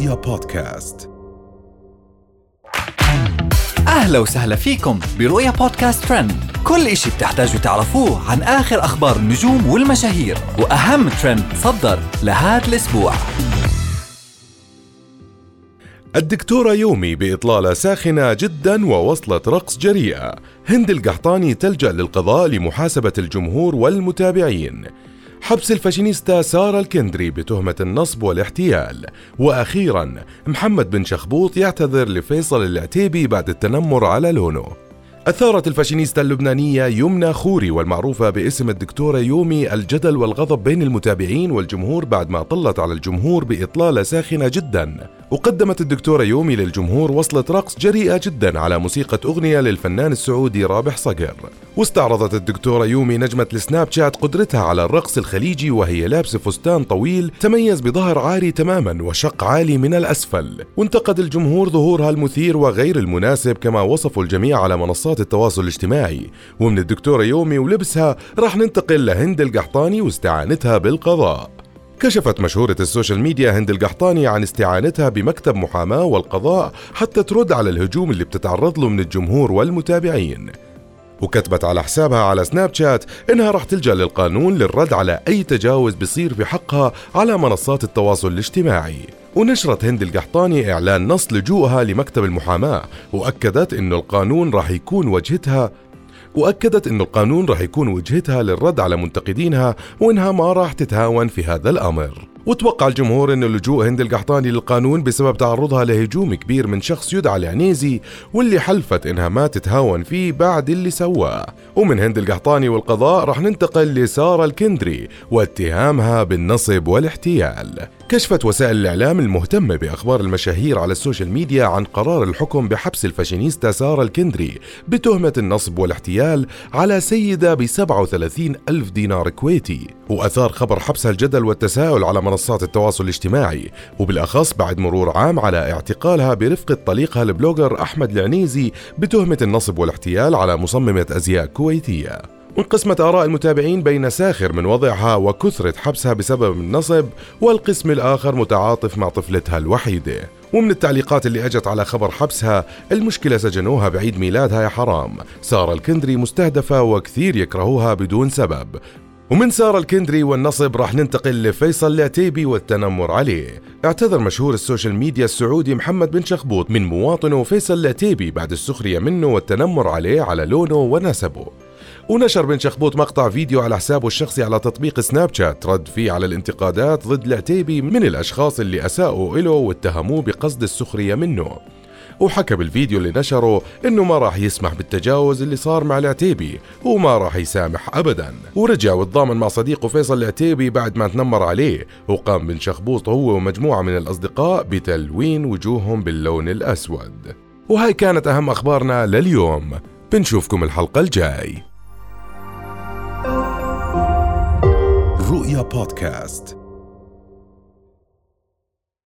رؤيا بودكاست. أهلا وسهلا فيكم برؤيا بودكاست ترند. كل إشي بتحتاجوا تعرفوه عن آخر أخبار النجوم والمشاهير وأهم ترند صدر لهذا الأسبوع. الدكتورة يومي بإطلالة ساخنة جدا ووصلت رقص جريئة. هند القحطاني تلجأ للقضاء لمحاسبة الجمهور والمتابعين. حبس الفاشينيستا سارة الكندري بتهمة النصب والاحتيال. وأخيرا محمد بن شخبوط يعتذر لفيصل العتيبي بعد التنمر على لونه أثارت الفاشينيستا اللبنانية يمنى خوري والمعروفة باسم الدكتورة يومي الجدل والغضب بين المتابعين والجمهور بعد ما طلت على الجمهور بإطلالة ساخنة جدا. وقدمت الدكتورة يومي للجمهور وصلة رقص جريئة جدا على موسيقى أغنية للفنان السعودي رابح صقر. واستعرضت الدكتورة يومي نجمة السناب شات قدرتها على الرقص الخليجي وهي لابسة فستان طويل تميز بظهر عاري تماما وشق عالي من الأسفل. وانتقد الجمهور ظهورها المثير وغير المناسب كما وصفوا الجميع على منصات التواصل الاجتماعي. ومن الدكتورة يومي ولبسها راح ننتقل لهند القحطاني واستعانتها بالقضاء. كشفت مشهورة ال social media هند القحطاني عن استعانتها بمكتب محاماة والقضاء حتى ترد على الهجوم اللي بتتعرض له من الجمهور والمتابعين. وكتبت على حسابها على سناب شات إنها راح تلجأ للقانون للرد على أي تجاوز بيصير في حقها على منصات التواصل الاجتماعي. ونشرت هند القحطاني إعلان نص لجوءها لمكتب المحاماة وأكدت إنه القانون راح يكون وجهتها وأكدت أن القانون راح يكون وجهتها للرد على منتقدينها وإنها ما راح تتهاون في هذا الأمر. وتوقع الجمهور أن لجوء هند القحطاني للقانون بسبب تعرضها لهجوم كبير من شخص يدعى العنيزي واللي حلفت إنها ما تتهاون فيه بعد اللي سواه. ومن هند القحطاني والقضاء راح ننتقل لسارة الكندري واتهامها بالنصب والاحتيال. كشفت وسائل الإعلام المهتمة بأخبار المشاهير على ال social media عن قرار الحكم بحبس الفاشينيستا سارة الكندري بتهمة النصب والاحتيال على سيدة ب 37 ألف دينار كويتي. وأثار خبر حبسها الجدل والتساؤل على منصات التواصل الاجتماعي وبالأخص بعد مرور عام على اعتقالها برفقة طليقها البلوجر أحمد العنيزي بتهمة النصب والاحتيال على مصممة أزياء كويتية. وانقسمت آراء المتابعين بين ساخر من وضعها وكثرة حبسها بسبب النصب والقسم الآخر متعاطف مع طفلتها الوحيدة. ومن التعليقات اللي أجت على خبر حبسها المشكلة سجنوها بعيد ميلادها يا حرام. سارة الكندري مستهدفة وكثير يكرهوها بدون سبب. ومن سارة الكندري والنصب راح ننتقل لفيصل العتيبي والتنمر عليه. اعتذر مشهور ال social media السعودي محمد بن شخبوط من مواطنه فيصل العتيبي بعد السخرية منه والتنمر عليه على لونه ونسبه ونشر بن شخبوط مقطع فيديو على حسابه الشخصي على تطبيق سناب شات رد فيه على الانتقادات ضد العتيبي من الأشخاص اللي أساءوا إله واتهموه بقصد السخرية منه. وحكى بالفيديو اللي نشره إنه ما راح يسمح بالتجاوز اللي صار مع العتيبي وما راح يسامح ابدا. ورجع وتضامن مع صديقه فيصل العتيبي بعد ما تنمر عليه وقام بن شخبوط هو ومجموعة من الأصدقاء بتلوين وجوههم باللون الأسود. وهاي كانت أهم أخبارنا لليوم. بنشوفكم الحلقة الجاي. رؤيا بودكاست.